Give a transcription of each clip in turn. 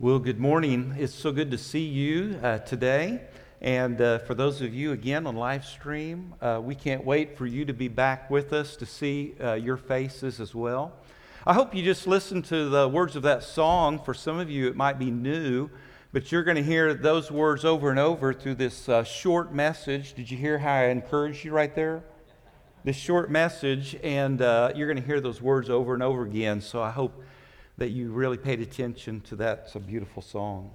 Well, good morning. It's so good to see you uh, today. And uh, for those of you again on live stream, uh, we can't wait for you to be back with us to see uh, your faces as well. I hope you just listen to the words of that song. For some of you, it might be new, but you're going to hear those words over and over through this uh, short message. Did you hear how I encouraged you right there? This short message, and uh, you're going to hear those words over and over again. So I hope that you really paid attention to that. It's a beautiful song.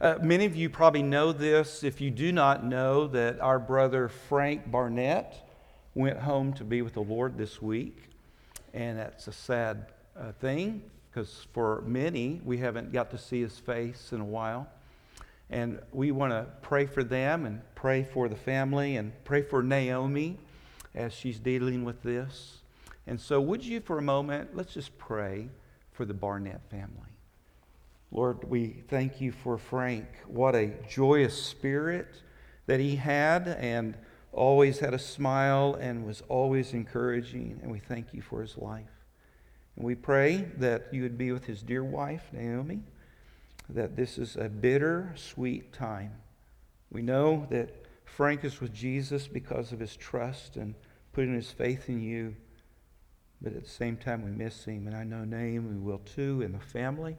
Uh, many of you probably know this. If you do not know that our brother Frank Barnett went home to be with the Lord this week, and that's a sad uh, thing because for many we haven't got to see his face in a while. And we want to pray for them and pray for the family and pray for Naomi as she's dealing with this. And so, would you, for a moment, let's just pray for the Barnett family. Lord, we thank you for Frank. What a joyous spirit that he had and always had a smile and was always encouraging. And we thank you for his life. And we pray that you would be with his dear wife, Naomi, that this is a bitter, sweet time. We know that Frank is with Jesus because of his trust and putting his faith in you. But at the same time, we miss him. And I know Naomi will too, and the family.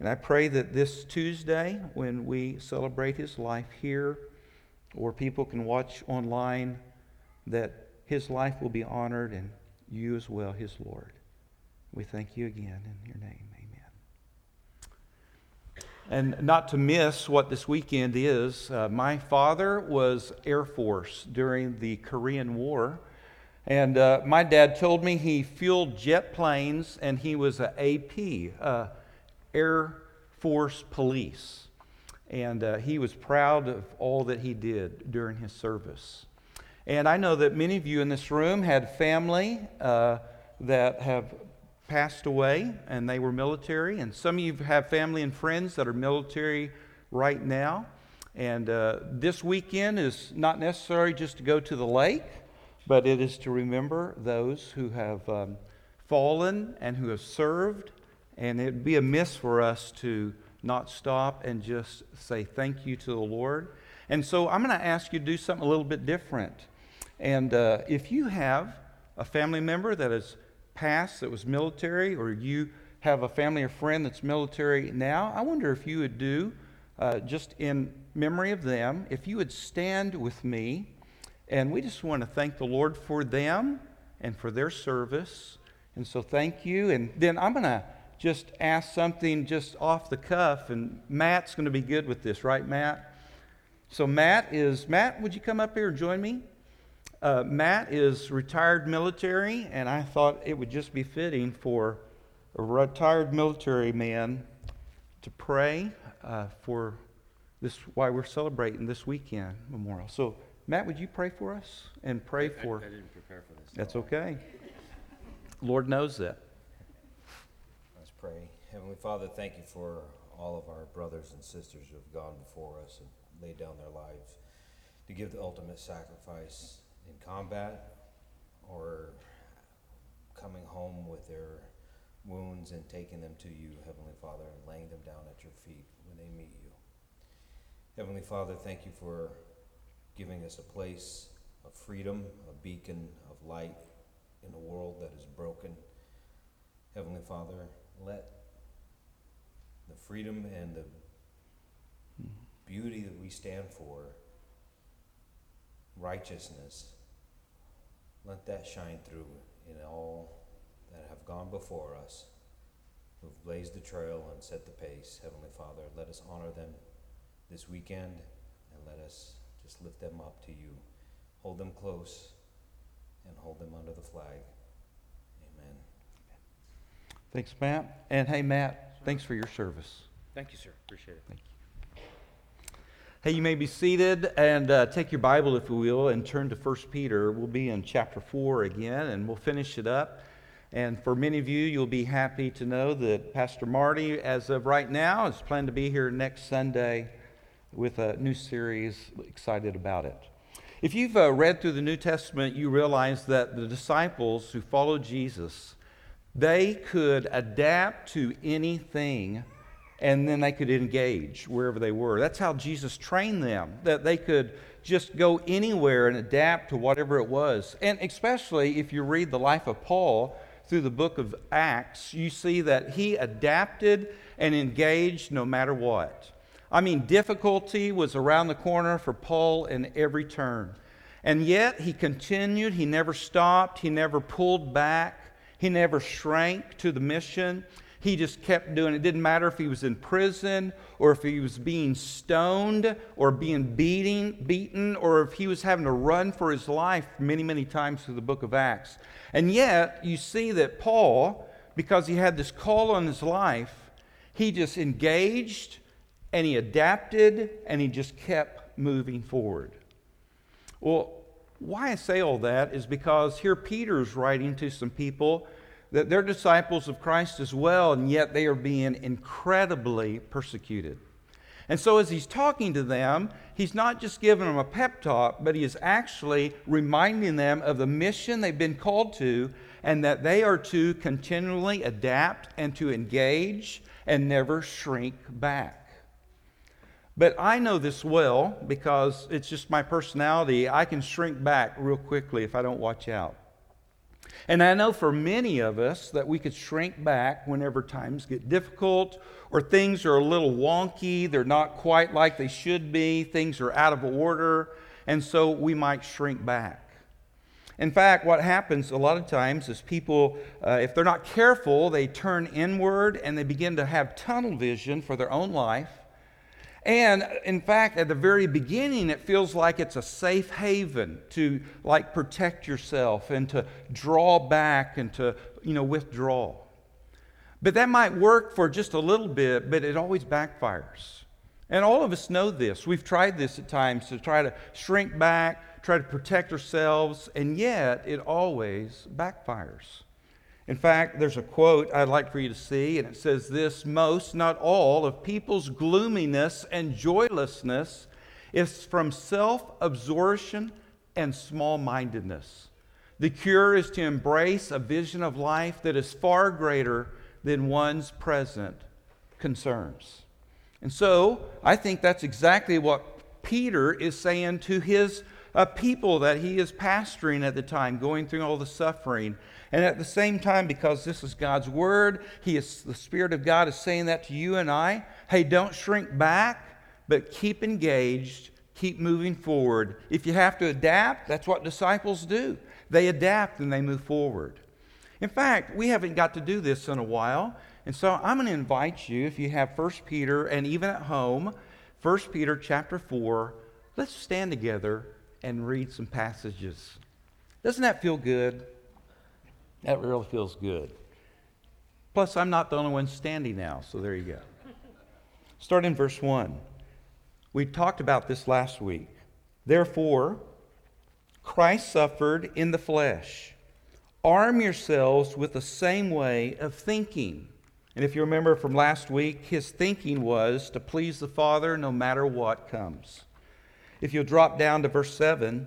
And I pray that this Tuesday, when we celebrate his life here, or people can watch online, that his life will be honored and you as well, his Lord. We thank you again in your name. Amen. And not to miss what this weekend is, uh, my father was Air Force during the Korean War. And uh, my dad told me he fueled jet planes and he was an AP, uh, Air Force Police. And uh, he was proud of all that he did during his service. And I know that many of you in this room had family uh, that have passed away and they were military. And some of you have family and friends that are military right now. And uh, this weekend is not necessary just to go to the lake but it is to remember those who have um, fallen and who have served. And it would be amiss for us to not stop and just say thank you to the Lord. And so I'm going to ask you to do something a little bit different. And uh, if you have a family member that has passed that was military, or you have a family or friend that's military now, I wonder if you would do, uh, just in memory of them, if you would stand with me and we just want to thank the Lord for them and for their service. And so thank you. And then I'm going to just ask something just off the cuff, and Matt's going to be good with this, right, Matt? So Matt is, Matt, would you come up here and join me? Uh, Matt is retired military, and I thought it would just be fitting for a retired military man to pray uh, for this, why we're celebrating this weekend memorial. So Matt, would you pray for us and pray I, for? I, I didn't prepare for this. That's okay. Lord knows that. Let's pray. Heavenly Father, thank you for all of our brothers and sisters who have gone before us and laid down their lives to give the ultimate sacrifice in combat or coming home with their wounds and taking them to you, Heavenly Father, and laying them down at your feet when they meet you. Heavenly Father, thank you for giving us a place of freedom, a beacon of light in a world that is broken. Heavenly Father, let the freedom and the beauty that we stand for, righteousness, let that shine through in all that have gone before us, who've blazed the trail and set the pace. Heavenly Father, let us honor them this weekend and let us just lift them up to you. Hold them close and hold them under the flag. Amen. Thanks, Matt. And hey, Matt, thanks for your service. Thank you, sir. Appreciate it. Thank you. Hey, you may be seated and uh, take your Bible, if you will, and turn to 1 Peter. We'll be in chapter 4 again, and we'll finish it up. And for many of you, you'll be happy to know that Pastor Marty, as of right now, is planned to be here next Sunday with a new series. Excited about it. If you've uh, read through the New Testament, you realize that the disciples who followed Jesus, they could adapt to anything and then they could engage wherever they were. That's how Jesus trained them, that they could just go anywhere and adapt to whatever it was. And especially if you read the life of Paul through the book of Acts, you see that he adapted and engaged no matter what. I mean, difficulty was around the corner for Paul in every turn. And yet he continued, he never stopped, he never pulled back, he never shrank to the mission. He just kept doing it. It didn't matter if he was in prison or if he was being stoned or being beating, beaten or if he was having to run for his life many, many times through the book of Acts. And yet, you see that Paul, because he had this call on his life, he just engaged and he adapted and he just kept moving forward. Well, why I say all that is because here Peter's writing to some people that they're disciples of Christ as well, and yet they are being incredibly persecuted. And so, as he's talking to them, he's not just giving them a pep talk, but he is actually reminding them of the mission they've been called to and that they are to continually adapt and to engage and never shrink back. But I know this well because it's just my personality. I can shrink back real quickly if I don't watch out. And I know for many of us that we could shrink back whenever times get difficult or things are a little wonky, they're not quite like they should be, things are out of order, and so we might shrink back. In fact, what happens a lot of times is people, uh, if they're not careful, they turn inward and they begin to have tunnel vision for their own life. And uh, in fact, at the very beginning, it feels like it's a safe haven to like protect yourself and to draw back and to, you know, withdraw. But that might work for just a little bit, but it always backfires. And all of us know this. We've tried this at times to try to shrink back, try to protect ourselves, and yet it always backfires. In fact, there's a quote I'd like for you to see, and it says this Most, not all, of people's gloominess and joylessness is from self absorption and small mindedness. The cure is to embrace a vision of life that is far greater than one's present concerns. And so, I think that's exactly what Peter is saying to his uh, people that he is pastoring at the time, going through all the suffering. And at the same time, because this is God's word, he is, the Spirit of God is saying that to you and I. Hey, don't shrink back, but keep engaged, keep moving forward. If you have to adapt, that's what disciples do. They adapt and they move forward. In fact, we haven't got to do this in a while. And so I'm going to invite you, if you have 1 Peter and even at home, 1 Peter chapter 4, let's stand together and read some passages. Doesn't that feel good? That really feels good. Plus, I'm not the only one standing now, so there you go. Start in verse 1. We talked about this last week. Therefore, Christ suffered in the flesh. Arm yourselves with the same way of thinking. And if you remember from last week, his thinking was to please the Father no matter what comes. If you'll drop down to verse 7,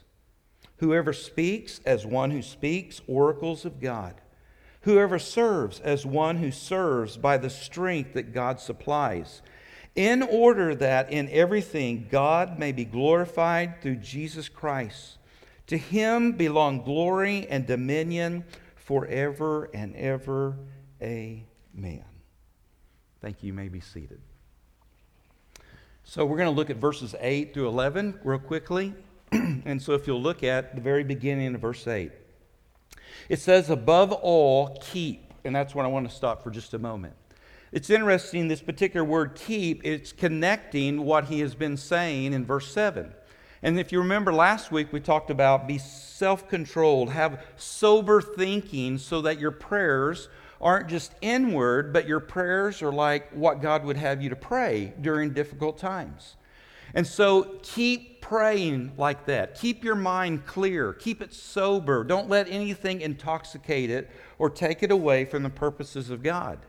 Whoever speaks as one who speaks oracles of God. Whoever serves as one who serves by the strength that God supplies, in order that in everything God may be glorified through Jesus Christ. To him belong glory and dominion forever and ever. Amen. Thank you. You may be seated. So we're going to look at verses 8 through 11 real quickly. and so if you'll look at the very beginning of verse 8, it says, above all, keep. And that's what I want to stop for just a moment. It's interesting, this particular word keep, it's connecting what he has been saying in verse 7. And if you remember last week, we talked about be self controlled, have sober thinking so that your prayers aren't just inward, but your prayers are like what God would have you to pray during difficult times. And so keep praying like that. Keep your mind clear. Keep it sober. Don't let anything intoxicate it or take it away from the purposes of God.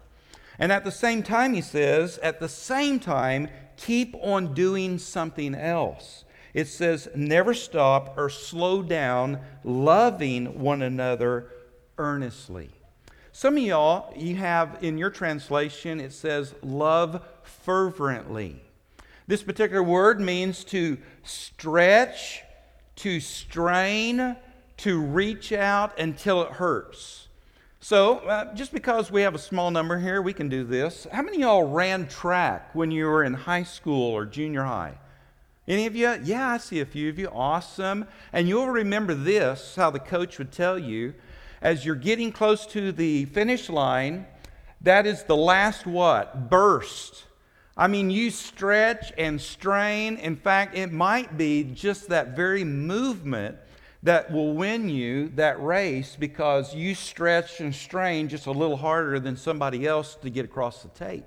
And at the same time, he says, at the same time, keep on doing something else. It says, never stop or slow down loving one another earnestly. Some of y'all, you have in your translation, it says, love fervently. This particular word means to stretch, to strain, to reach out until it hurts. So, uh, just because we have a small number here, we can do this. How many of y'all ran track when you were in high school or junior high? Any of you? Yeah, I see a few of you. Awesome. And you'll remember this how the coach would tell you as you're getting close to the finish line, that is the last what? Burst. I mean, you stretch and strain. In fact, it might be just that very movement that will win you that race because you stretch and strain just a little harder than somebody else to get across the tape.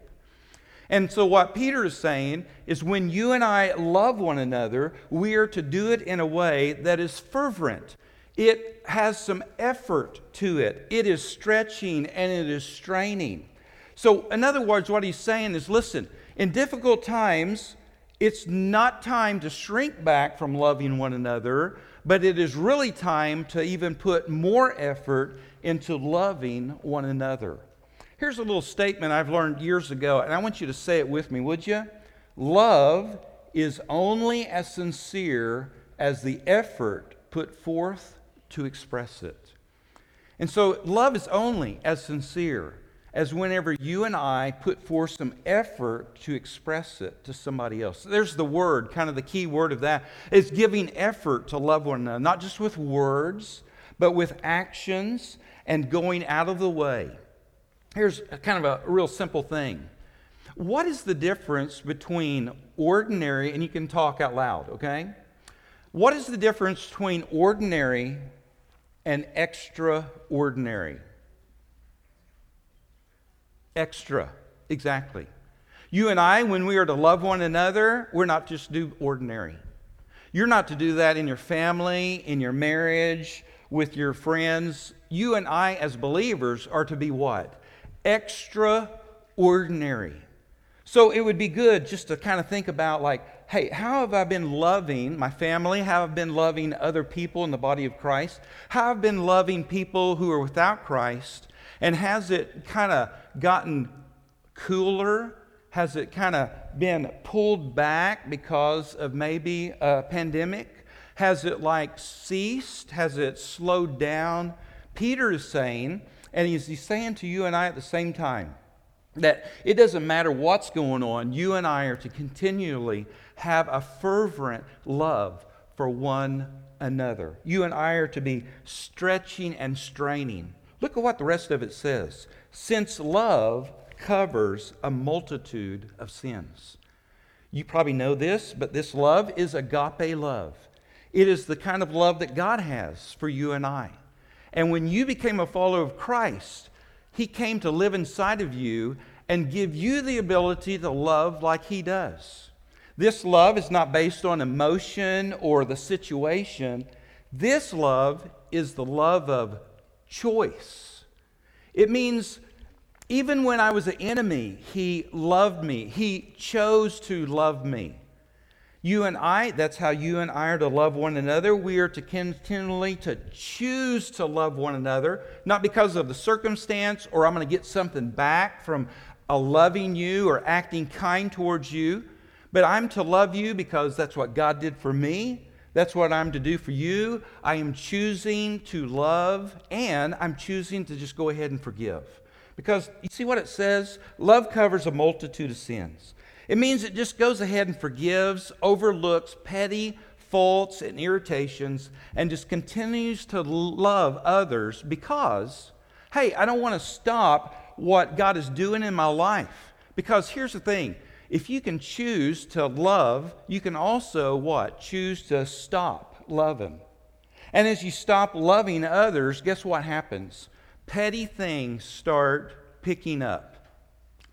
And so, what Peter is saying is when you and I love one another, we are to do it in a way that is fervent. It has some effort to it, it is stretching and it is straining. So, in other words, what he's saying is listen, in difficult times, it's not time to shrink back from loving one another, but it is really time to even put more effort into loving one another. Here's a little statement I've learned years ago, and I want you to say it with me, would you? Love is only as sincere as the effort put forth to express it. And so, love is only as sincere as whenever you and I put forth some effort to express it to somebody else. There's the word, kind of the key word of that, is giving effort to love one another, not just with words, but with actions and going out of the way. Here's kind of a real simple thing. What is the difference between ordinary, and you can talk out loud, okay? What is the difference between ordinary and extraordinary? Extra, exactly. You and I, when we are to love one another, we're not just do ordinary. You're not to do that in your family, in your marriage, with your friends. You and I, as believers, are to be what? extraordinary. So it would be good just to kind of think about, like, hey, how have I been loving my family? How have I been loving other people in the body of Christ? How have I been loving people who are without Christ? And has it kind of gotten cooler? Has it kind of been pulled back because of maybe a pandemic? Has it like ceased? Has it slowed down? Peter is saying and he's, saying to you and I at the same time that it doesn't matter what's going on, you and I are to continually have a fervent love for one another. You and I are to be stretching and straining. Look at what the rest of it says. Since love covers a multitude of sins. You probably know this, but this love is agape love. It is the kind of love that God has for you and I. And when you became a follower of Christ, He came to live inside of you and give you the ability to love like He does. This love is not based on emotion or the situation. This love is the love of choice. It means even when I was an enemy, He loved me, He chose to love me. You and I, that's how you and I are to love one another. We are to continually to choose to love one another, not because of the circumstance or I'm going to get something back from a loving you or acting kind towards you, but I'm to love you because that's what God did for me. That's what I'm to do for you. I am choosing to love and I'm choosing to just go ahead and forgive. Because you see what it says? Love covers a multitude of sins. It means it just goes ahead and forgives, overlooks petty faults and irritations, and just continues to love others because, hey, I don't want to stop what God is doing in my life. Because here's the thing if you can choose to love, you can also what? Choose to stop loving. And as you stop loving others, guess what happens? Petty things start picking up.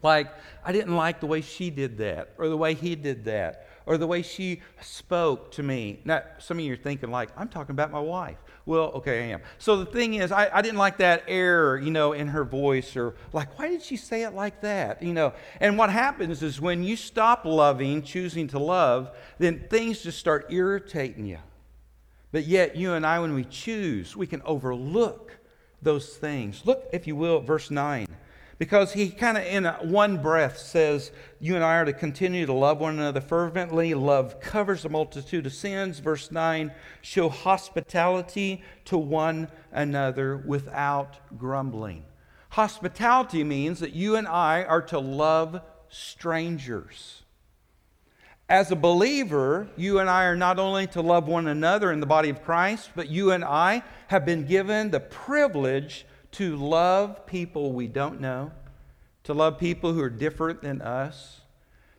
Like, I didn't like the way she did that, or the way he did that, or the way she spoke to me. Now, some of you are thinking, like, I'm talking about my wife. Well, okay, I am. So the thing is, I, I didn't like that air, you know, in her voice, or like, why did she say it like that? You know, and what happens is when you stop loving, choosing to love, then things just start irritating you. But yet, you and I, when we choose, we can overlook those things. Look, if you will, verse 9 because he kind of in one breath says you and i are to continue to love one another fervently. Love covers a multitude of sins. Verse 9 show hospitality to one another without grumbling. Hospitality means that you and i are to love strangers as a believer, you and I are not only to love one another in the body of Christ, but you and I have been given the privilege to love people we don't know, to love people who are different than us,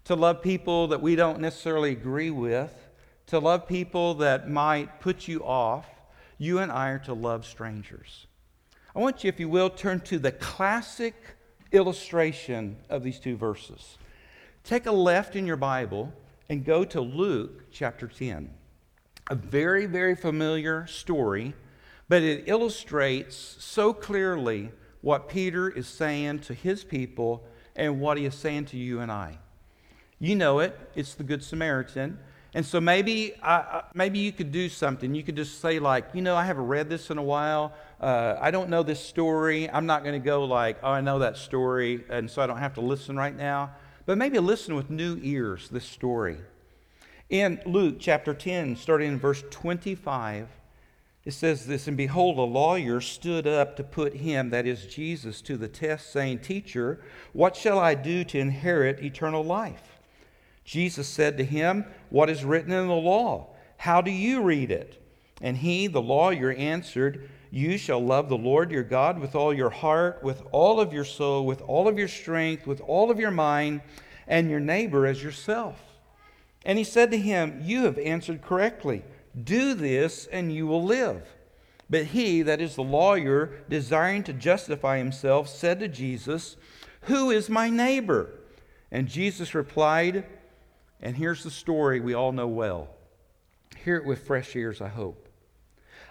to love people that we don't necessarily agree with, to love people that might put you off. You and I are to love strangers. I want you, if you will, turn to the classic illustration of these two verses. Take a left in your Bible and go to Luke chapter 10. A very, very familiar story but it illustrates so clearly what Peter is saying to his people and what he is saying to you and I. You know it, it's the Good Samaritan. And so maybe, uh, maybe you could do something. You could just say, like, you know, I haven't read this in a while. Uh, I don't know this story. I'm not going to go like, oh, I know that story, and so I don't have to listen right now. But maybe listen with new ears this story. In Luke chapter 10, starting in verse 25, it says this, and behold, a lawyer stood up to put him, that is Jesus, to the test, saying, Teacher, what shall I do to inherit eternal life? Jesus said to him, What is written in the law? How do you read it? And he, the lawyer, answered, You shall love the Lord your God with all your heart, with all of your soul, with all of your strength, with all of your mind, and your neighbor as yourself. And he said to him, You have answered correctly. Do this, and you will live. But he, that is the lawyer, desiring to justify himself, said to Jesus, Who is my neighbor? And Jesus replied, and here's the story we all know well. Hear it with fresh ears, I hope.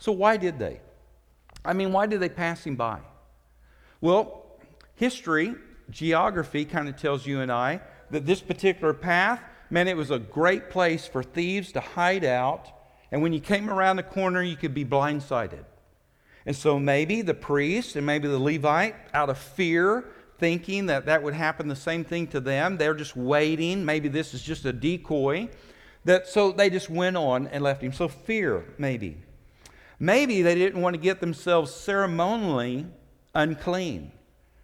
So, why did they? I mean, why did they pass him by? Well, history, geography kind of tells you and I that this particular path man, it was a great place for thieves to hide out. And when you came around the corner, you could be blindsided. And so maybe the priest and maybe the Levite, out of fear, thinking that that would happen the same thing to them, they're just waiting. Maybe this is just a decoy. That, so they just went on and left him. So fear, maybe. Maybe they didn't want to get themselves ceremonially unclean.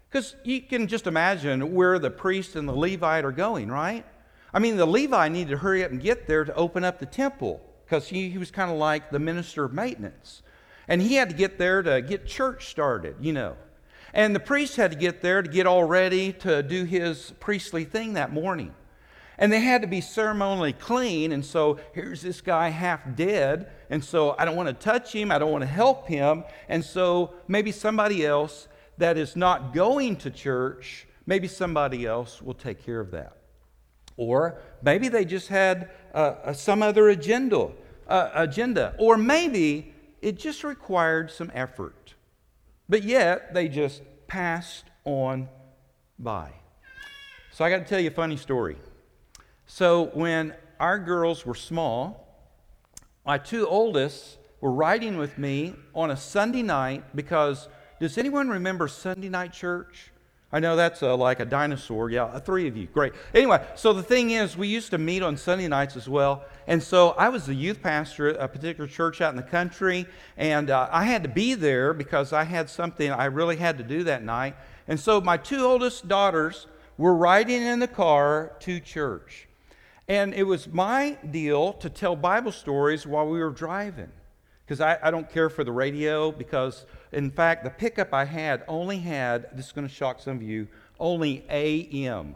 Because you can just imagine where the priest and the Levite are going, right? I mean, the Levi needed to hurry up and get there to open up the temple because he, he was kind of like the minister of maintenance. And he had to get there to get church started, you know. And the priest had to get there to get all ready to do his priestly thing that morning. And they had to be ceremonially clean. And so here's this guy half dead. And so I don't want to touch him. I don't want to help him. And so maybe somebody else that is not going to church, maybe somebody else will take care of that. Or maybe they just had uh, some other agenda, uh, agenda. Or maybe it just required some effort. But yet they just passed on by. So I got to tell you a funny story. So when our girls were small, my two oldest were riding with me on a Sunday night because does anyone remember Sunday night church? I know that's a, like a dinosaur. Yeah, three of you. Great. Anyway, so the thing is, we used to meet on Sunday nights as well. And so I was the youth pastor at a particular church out in the country. And uh, I had to be there because I had something I really had to do that night. And so my two oldest daughters were riding in the car to church. And it was my deal to tell Bible stories while we were driving. Because I, I don't care for the radio, because in fact, the pickup I had only had, this is going to shock some of you, only AM.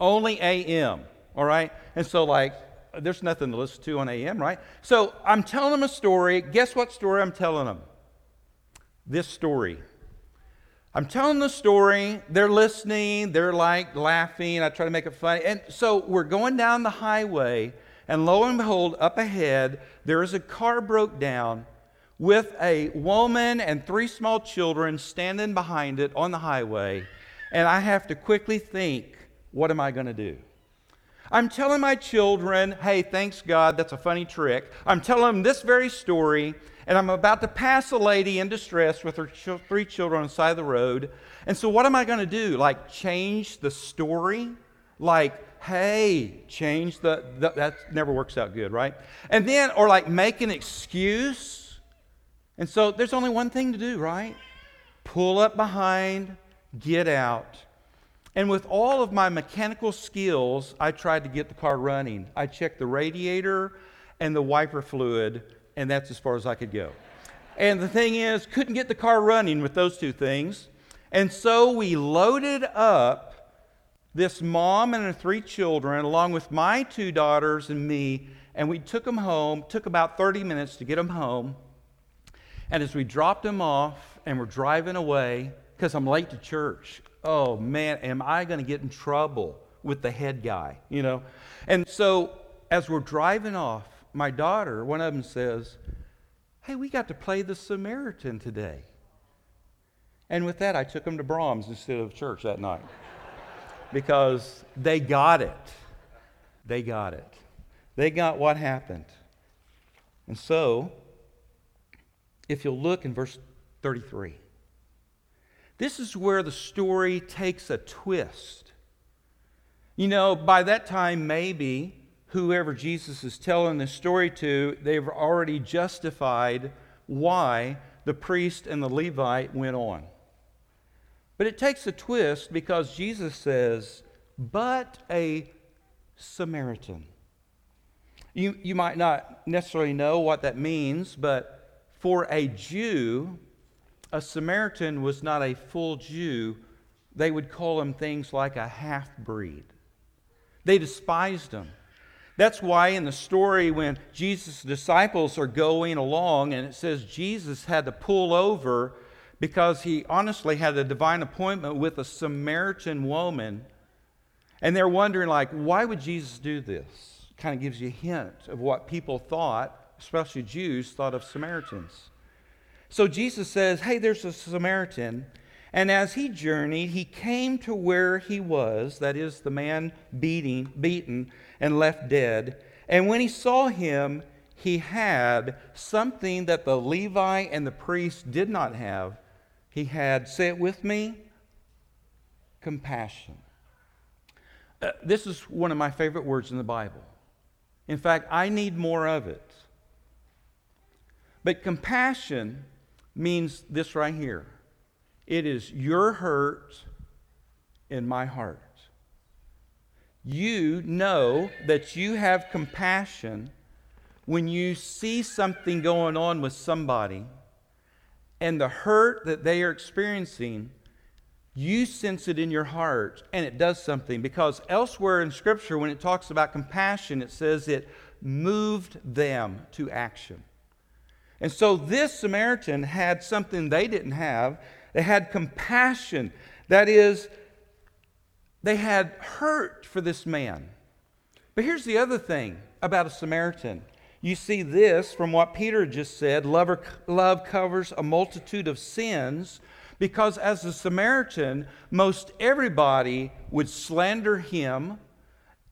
Only AM, all right? And so, like, there's nothing to listen to on AM, right? So I'm telling them a story. Guess what story I'm telling them? This story. I'm telling the story, they're listening, they're like laughing, I try to make it funny. And so we're going down the highway, and lo and behold, up ahead, there is a car broke down with a woman and three small children standing behind it on the highway. And I have to quickly think, what am I going to do? I'm telling my children, hey, thanks God, that's a funny trick. I'm telling them this very story, and I'm about to pass a lady in distress with her ch- three children on the side of the road. And so, what am I going to do? Like, change the story? Like, hey, change the, the, that never works out good, right? And then, or like, make an excuse. And so, there's only one thing to do, right? Pull up behind, get out. And with all of my mechanical skills, I tried to get the car running. I checked the radiator and the wiper fluid, and that's as far as I could go. And the thing is, couldn't get the car running with those two things. And so we loaded up this mom and her three children, along with my two daughters and me, and we took them home. Took about 30 minutes to get them home. And as we dropped them off and we're driving away, because I'm late to church, oh man, am I going to get in trouble with the head guy, you know? And so as we're driving off, my daughter, one of them says, Hey, we got to play the Samaritan today. And with that, I took them to Braum's instead of church that night because they got it. They got it. They got what happened. And so, if you'll look in verse 33. This is where the story takes a twist. You know, by that time, maybe whoever Jesus is telling this story to, they've already justified why the priest and the Levite went on. But it takes a twist because Jesus says, but a Samaritan. You, you might not necessarily know what that means, but for a Jew, a Samaritan was not a full Jew. They would call him things like a half breed. They despised him. That's why in the story, when Jesus' disciples are going along, and it says Jesus had to pull over because he honestly had a divine appointment with a Samaritan woman. And they're wondering, like, why would Jesus do this? Kind of gives you a hint of what people thought, especially Jews, thought of Samaritans. So Jesus says, Hey, there's a Samaritan. And as he journeyed, he came to where he was, that is, the man beating, beaten and left dead. And when he saw him, he had something that the Levi and the priest did not have. He had, say it with me, compassion. Uh, this is one of my favorite words in the Bible. In fact, I need more of it. But compassion means this right here it is your hurt in my heart. You know that you have compassion when you see something going on with somebody and the hurt that they are experiencing, you sense it in your heart and it does something because elsewhere in Scripture, when it talks about compassion, it says it moved them to action. And so this Samaritan had something they didn't have. They had compassion. That is, they had hurt for this man. But here's the other thing about a Samaritan. You see this from what Peter just said love, love covers a multitude of sins because as a Samaritan, most everybody would slander him.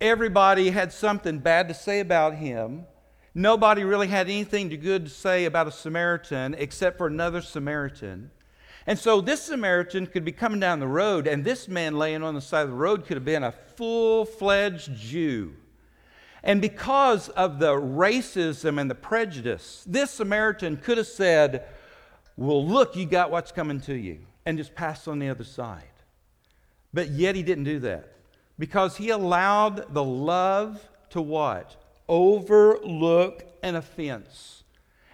Everybody had something bad to say about him. Nobody really had anything good to say about a Samaritan except for another Samaritan. And so this Samaritan could be coming down the road, and this man laying on the side of the road could have been a full fledged Jew. And because of the racism and the prejudice, this Samaritan could have said, Well, look, you got what's coming to you, and just passed on the other side. But yet he didn't do that. because he allowed the love to what? Overlook an offense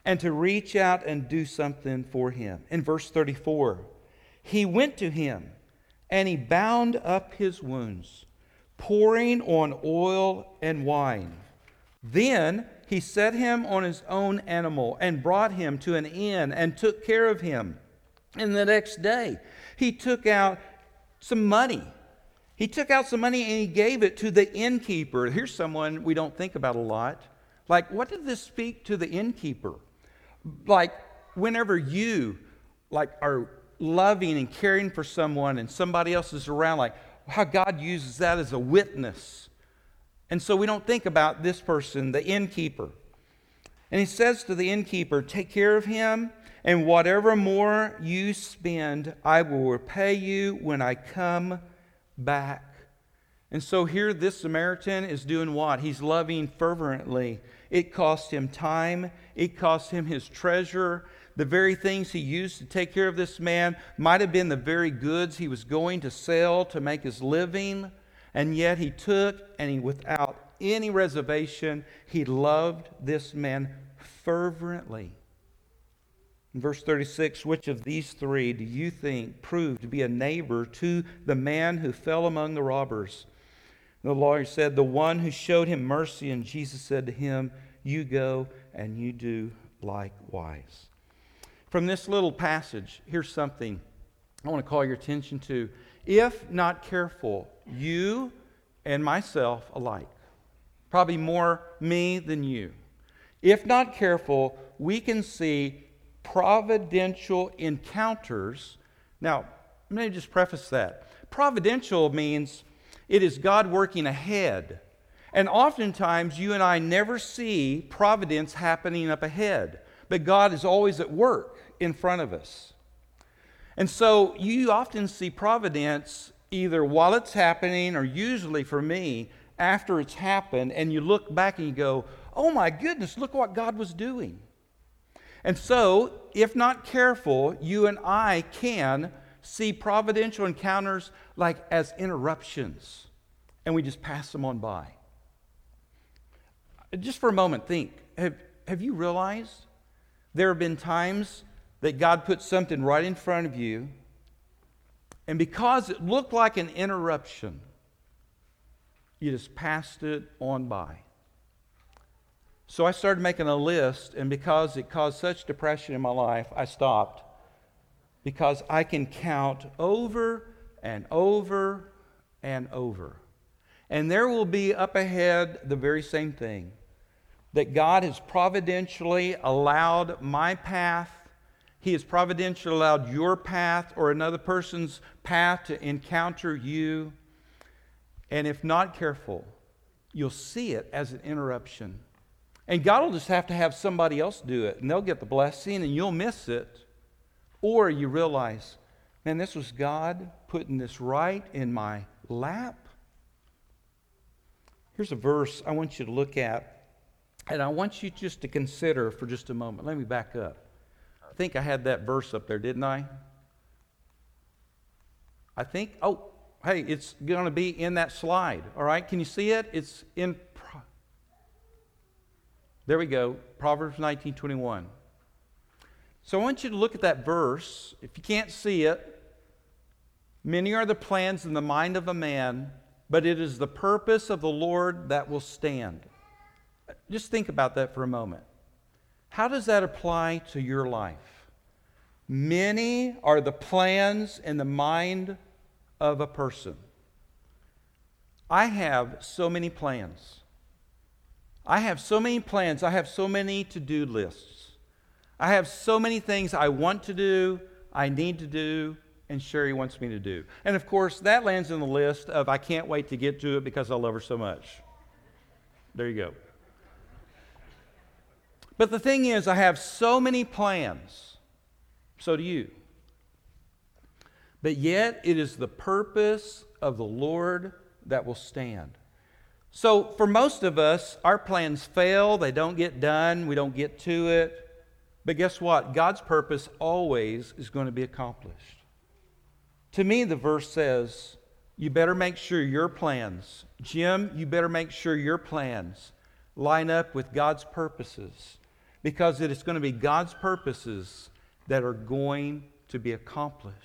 and to reach out and do something for him. In verse 34, he went to him and he bound up his wounds, pouring on oil and wine. Then he set him on his own animal and brought him to an inn and took care of him. And the next day he took out some money. He took out some money and he gave it to the innkeeper. Here's someone we don't think about a lot. Like, what did this speak to the innkeeper? Like, whenever you like are loving and caring for someone and somebody else is around, like how God uses that as a witness. And so we don't think about this person, the innkeeper. And he says to the innkeeper, Take care of him, and whatever more you spend, I will repay you when I come back. And so here, this Samaritan is doing what? He's loving fervently. It cost him time, it cost him his treasure, the very things he used to take care of this man might have been the very goods he was going to sell to make his living, and yet he took and he, without any reservation, he loved this man fervently. In verse 36, which of these three do you think proved to be a neighbor to the man who fell among the robbers? The lawyer said, The one who showed him mercy. And Jesus said to him, You go and you do likewise. From this little passage, here's something I want to call your attention to. If not careful, you and myself alike, probably more me than you, if not careful, we can see providential encounters. Now, let me just preface that. Providential means it is God working ahead. And oftentimes, you and I never see providence happening up ahead, but God is always at work in front of us. And so you often see providence either while it's happening or usually for me after it's happened, and you look back and you go, oh my goodness, look what God was doing. And so, if not careful, you and I can see providential encounters like as interruptions, and we just pass them on by. Just for a moment, think have, have you realized there have been times that God put something right in front of you, and because it looked like an interruption, you just passed it on by. So I started making a list, and because it caused such depression in my life, I stopped. Because I can count over and over and over. And there will be up ahead the very same thing that God has providentially allowed my path he has providentially allowed your path or another person's path to encounter you. And if not careful, you'll see it as an interruption. And God will just have to have somebody else do it, and they'll get the blessing, and you'll miss it. Or you realize, man, this was God putting this right in my lap. Here's a verse I want you to look at, and I want you just to consider for just a moment. Let me back up I think I had that verse up there, didn't I? I think, oh, hey, it's going to be in that slide. All right, can you see it? It's in. There we go, Proverbs 19:21. So I want you to look at that verse. If you can't see it, many are the plans in the mind of a man, but it is the purpose of the Lord that will stand. Just think about that for a moment. How does that apply to your life? Many are the plans in the mind of a person. I have so many plans. I have so many plans. I have so many to do lists. I have so many things I want to do, I need to do, and Sherry wants me to do. And of course, that lands in the list of I can't wait to get to it because I love her so much. There you go. But the thing is, I have so many plans. So do you. But yet, it is the purpose of the Lord that will stand. So, for most of us, our plans fail, they don't get done, we don't get to it. But guess what? God's purpose always is going to be accomplished. To me, the verse says, you better make sure your plans, Jim, you better make sure your plans line up with God's purposes because it is going to be God's purposes that are going to be accomplished.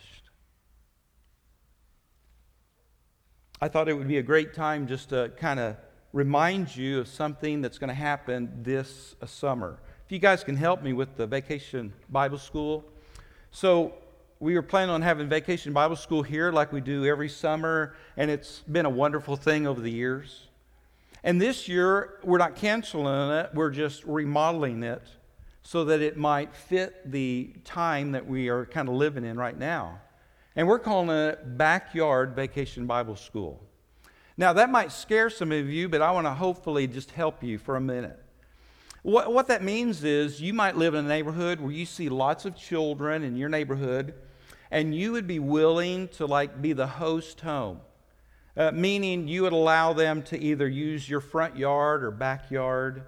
I thought it would be a great time just to kind of remind you of something that's going to happen this uh, summer. If you guys can help me with the vacation Bible school. So, we were planning on having vacation Bible school here like we do every summer, and it's been a wonderful thing over the years. And this year, we're not canceling it, we're just remodeling it so that it might fit the time that we are kind of living in right now. And we're calling it Backyard Vacation Bible School. Now, that might scare some of you, but I want to hopefully just help you for a minute. What, what that means is you might live in a neighborhood where you see lots of children in your neighborhood, and you would be willing to like be the host home. Uh, meaning you would allow them to either use your front yard or backyard.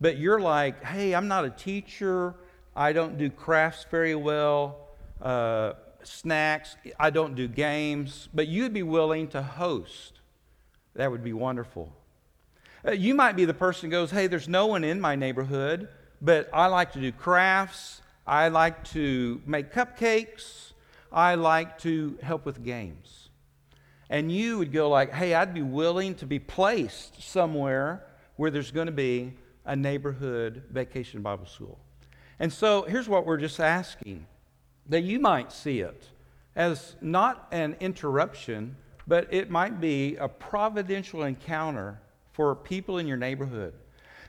But you're like, hey, I'm not a teacher. I don't do crafts very well, uh, snacks. I don't do games. But you'd be willing to host. That would be wonderful. Uh, you might be the person who goes, hey, there's no one in my neighborhood, but I like to do crafts. I like to make cupcakes. I like to help with games. And you would go like, hey, I'd be willing to be placed somewhere where there's going to be a neighborhood vacation Bible school. And so here's what we're just asking that you might see it as not an interruption, but it might be a providential encounter for people in your neighborhood.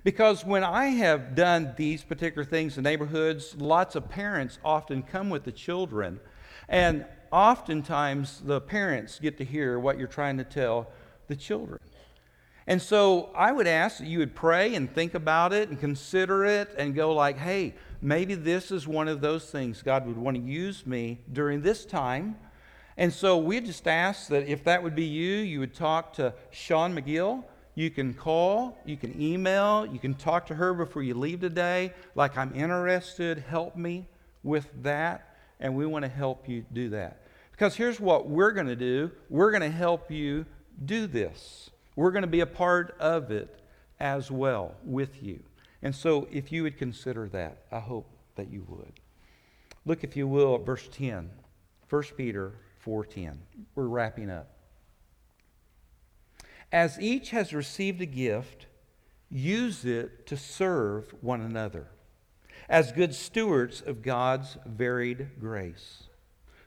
Because when I have done these particular things in neighborhoods, lots of parents often come with the children. And oftentimes the parents get to hear what you're trying to tell the children. And so I would ask that you would pray and think about it and consider it and go like, hey, maybe this is one of those things God would want to use me during this time. And so we just ask that if that would be you, you would talk to Sean McGill you can call, you can email, you can talk to her before you leave today, like, I'm interested, help me with that. And we want to help you do that. Because here's what we're going to do we're going to help you do this. We're going to be a part of it as well with you. And so, if you would consider that, I hope that you would. Look, if you will, at verse 10, 1 Peter 4.10. We're wrapping up. As each has received a gift, use it to serve one another as good stewards of God's varied grace.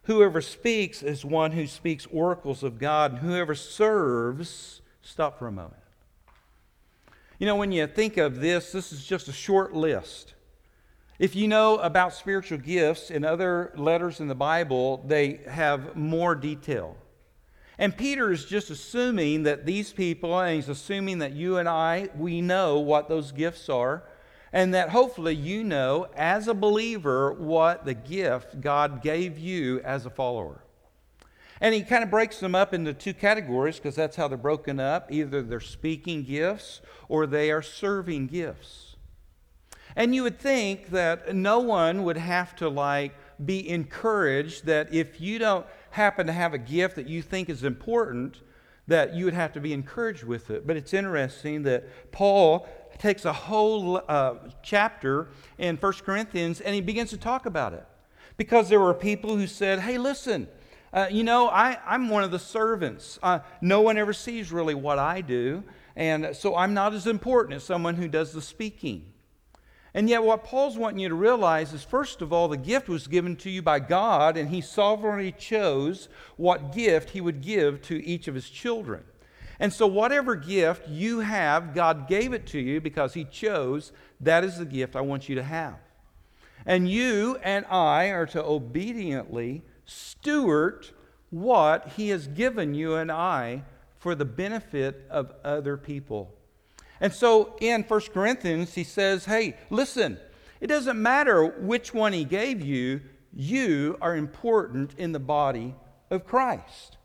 Whoever speaks is one who speaks oracles of God, and whoever serves, stop for a moment. You know, when you think of this, this is just a short list. If you know about spiritual gifts in other letters in the Bible, they have more detail. And Peter is just assuming that these people, and he's assuming that you and I, we know what those gifts are, and that hopefully you know as a believer what the gift God gave you as a follower. And he kind of breaks them up into two categories because that's how they're broken up. Either they're speaking gifts or they are serving gifts. And you would think that no one would have to like be encouraged that if you don't happen to have a gift that you think is important, that you would have to be encouraged with it. But it's interesting that Paul takes a whole uh, chapter in 1 Corinthians and he begins to talk about it. Because there were people who said, hey, listen, uh, you know, I, I'm one of the servants. Uh, no one ever sees really what I do. And so I'm not as important as someone who does the speaking. And yet, what Paul's wanting you to realize is first of all, the gift was given to you by God, and he sovereignly chose what gift he would give to each of his children. And so, whatever gift you have, God gave it to you because he chose that is the gift I want you to have. And you and I are to obediently steward what he has given you and I for the benefit of other people. And so in 1 Corinthians, he says, hey, listen, it doesn't matter which one he gave you, you are important in the body of Christ.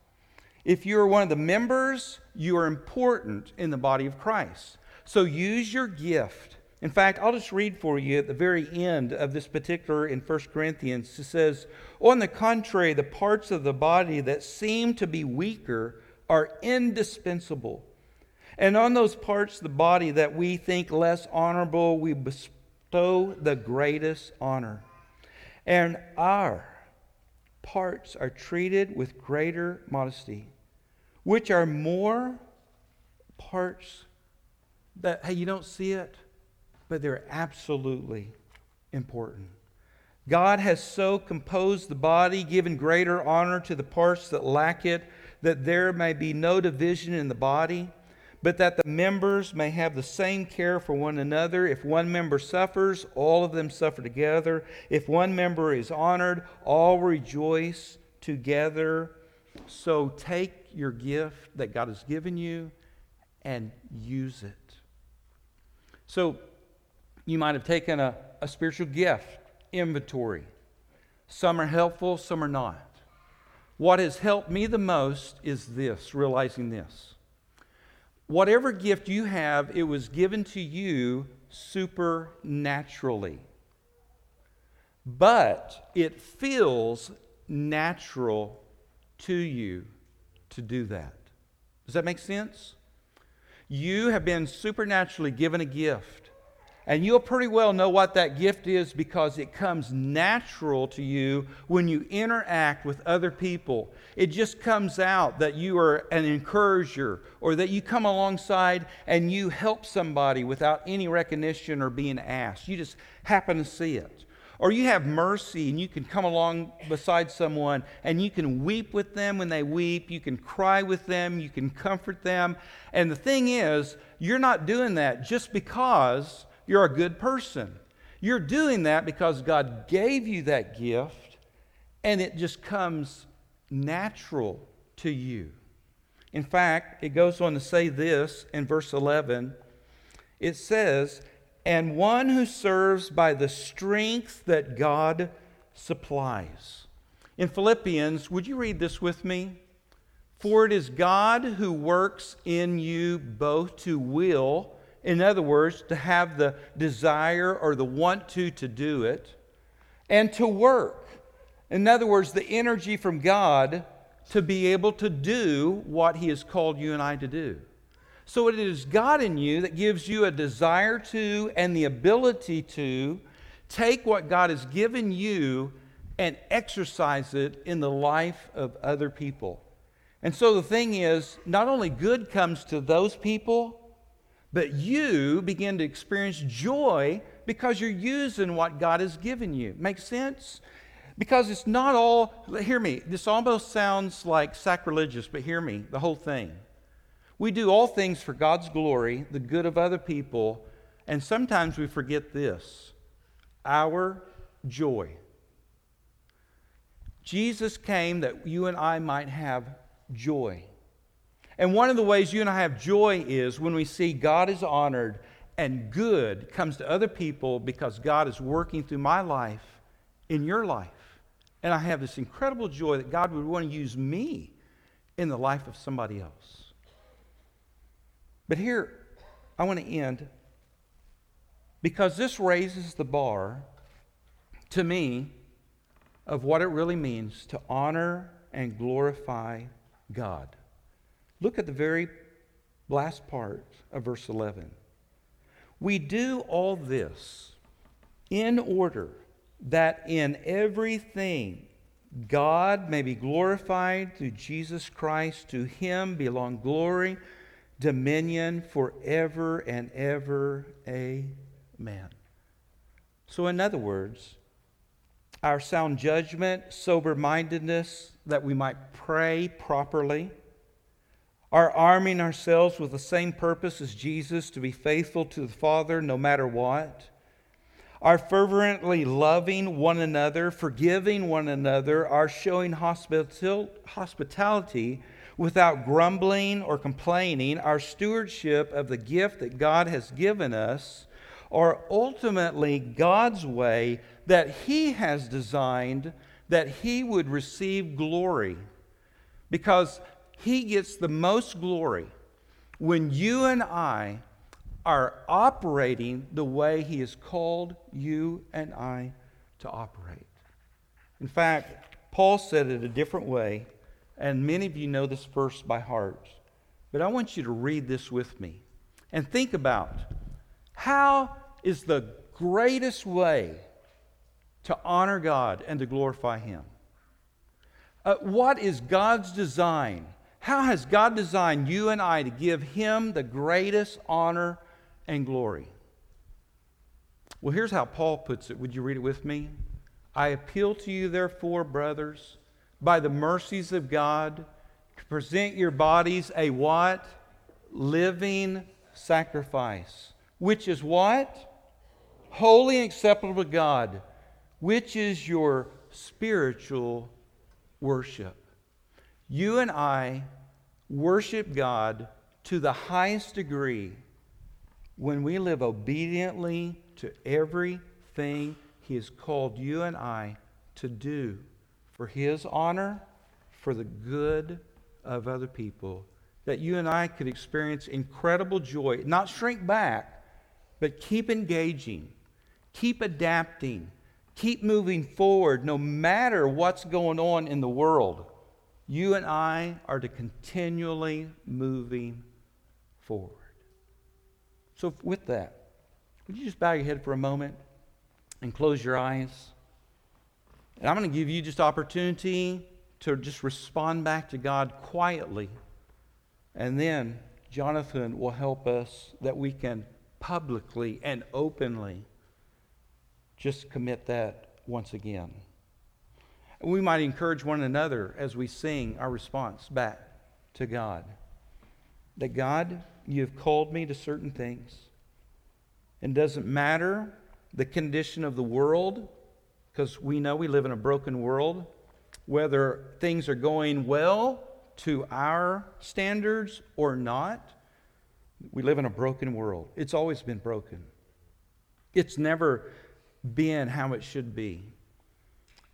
If you're one of the members, you are important in the body of Christ. So use your gift. In fact, I'll just read for you at the very end of this particular in 1 Corinthians. It says, On the contrary, the parts of the body that seem to be weaker are indispensable. And on those parts of the body that we think less honorable, we bestow the greatest honor. And our parts are treated with greater modesty, which are more parts that, hey, you don't see it, but they're absolutely important. God has so composed the body, given greater honor to the parts that lack it, that there may be no division in the body, but that the members may have the same care for one another. If one member suffers, all of them suffer together. If one member is honored, all rejoice together. So take your gift that God has given you and use it. So you might have taken a, a spiritual gift inventory. Some are helpful, some are not. What has helped me the most is this, realizing this. Whatever gift you have, it was given to you supernaturally. But it feels natural to you to do that. Does that make sense? You have been supernaturally given a gift. And you'll pretty well know what that gift is because it comes natural to you when you interact with other people. It just comes out that you are an encourager or that you come alongside and you help somebody without any recognition or being asked. You just happen to see it. Or you have mercy and you can come along beside someone and you can weep with them when they weep. You can cry with them. You can comfort them. And the thing is, you're not doing that just because you're a good person. You're doing that because God gave you that gift and it just comes natural to you. In fact, it goes on to say this in verse 11. It says, and one who serves by the strength that God supplies. In Philippians, would you read this with me? For it is God who works in you both to will, in other words, to have the desire or the want to to do it, and to work. In other words, the energy from God to be able to do what He has called you and I to do. So it is God in you that gives you a desire to and the ability to take what God has given you and exercise it in the life of other people. And so the thing is, not only good comes to those people, but you begin to experience joy because you're using what God has given you. Make sense? Because it's not all, hear me, this almost sounds like sacrilegious, but hear me, the whole thing. We do all things for God's glory, the good of other people, and sometimes we forget this our joy. Jesus came that you and I might have joy. And one of the ways you and I have joy is when we see God is honored and good comes to other people because God is working through my life in your life. And I have this incredible joy that God would want to use me in the life of somebody else. But here, I want to end because this raises the bar to me of what it really means to honor and glorify God. Look at the very last part of verse 11. We do all this in order that in everything God may be glorified through Jesus Christ. To him belong glory dominion forever and ever. Amen. So, in other words, our sound judgment, sober mindedness, that we might pray properly, our arming ourselves with the same purpose as Jesus to be faithful to the Father no matter what, are fervently loving one another, forgiving one another, are showing hospitality without grumbling or complaining, our stewardship of the gift that God has given us are ultimately God's way that He has designed that He would receive glory. Because He gets the most glory when you and I are operating the way He has called you and I to operate. In fact, Paul said it a different way and many of you know this verse by heart, but I want you to read this with me and think about how is the greatest way to honor God and to glorify Him? Uh, what is God's design? How has God designed you and I to give Him the greatest honor and glory? Well, here's how Paul puts it. Would you read it with me? I appeal to you, therefore, brothers, by the mercies of God, to present your bodies a what? Living sacrifice. Which is what? Holy and acceptable to God, which is your spiritual worship. You and I worship God to the highest degree when we live obediently to everything He has called you and I to do for His honor, for the good of other people, that you and I could experience incredible joy, not shrink back, but keep engaging, keep adapting, keep moving forward no matter what's going on in the world. You and I are to continually moving forward. So, with that, would you just bow your head for a moment and close your eyes? And I'm going to give you just opportunity to just respond back to God quietly. And then Jonathan will help us that we can publicly and openly just commit that once again. We might encourage one another as we sing our response back to God. That God, you have called me to certain things. And doesn't matter the condition of the world, because we know we live in a broken world, whether things are going well to our standards or not, we live in a broken world. It's always been broken. It's never been how it should be.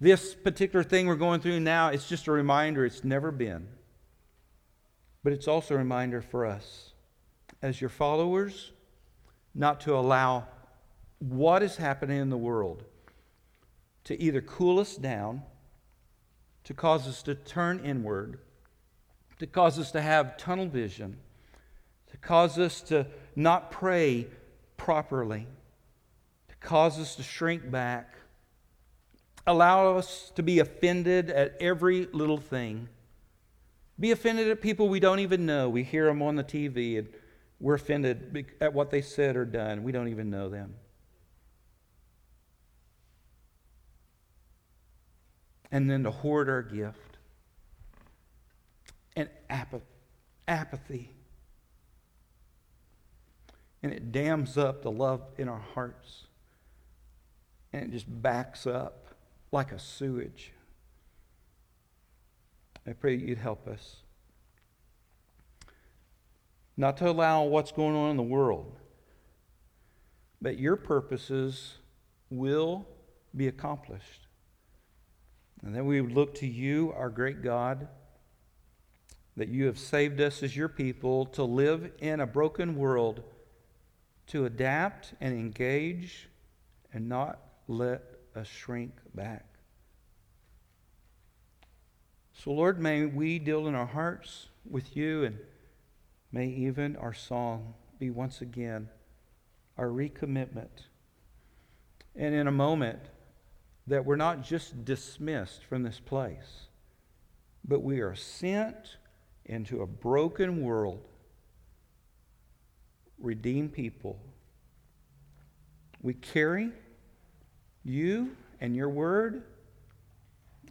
This particular thing we're going through now, it's just a reminder it's never been. But it's also a reminder for us as your followers not to allow what is happening in the world to either cool us down, to cause us to turn inward, to cause us to have tunnel vision, to cause us to not pray properly, to cause us to shrink back, allow us to be offended at every little thing. Be offended at people we don't even know. We hear them on the TV and we're offended at what they said or done. We don't even know them. And then to hoard our gift. And apathy. And it dams up the love in our hearts. And it just backs up like a sewage. I pray you'd help us not to allow what's going on in the world, but your purposes will be accomplished. And then we would look to you, our great God, that you have saved us as your people to live in a broken world, to adapt and engage and not let us shrink back. So, Lord, may we deal in our hearts with you and May even our song be once again our recommitment. And in a moment, that we're not just dismissed from this place, but we are sent into a broken world, redeemed people. We carry you and your word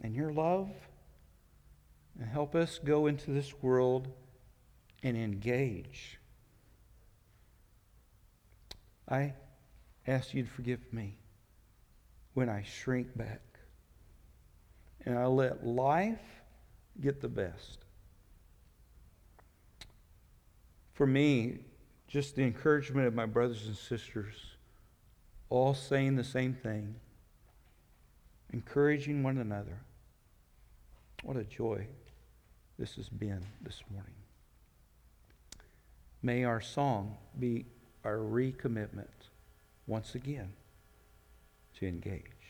and your love and help us go into this world and engage. I ask you to forgive me when I shrink back and I let life get the best. For me, just the encouragement of my brothers and sisters, all saying the same thing, encouraging one another. What a joy this has been this morning. May our song be our recommitment once again to engage.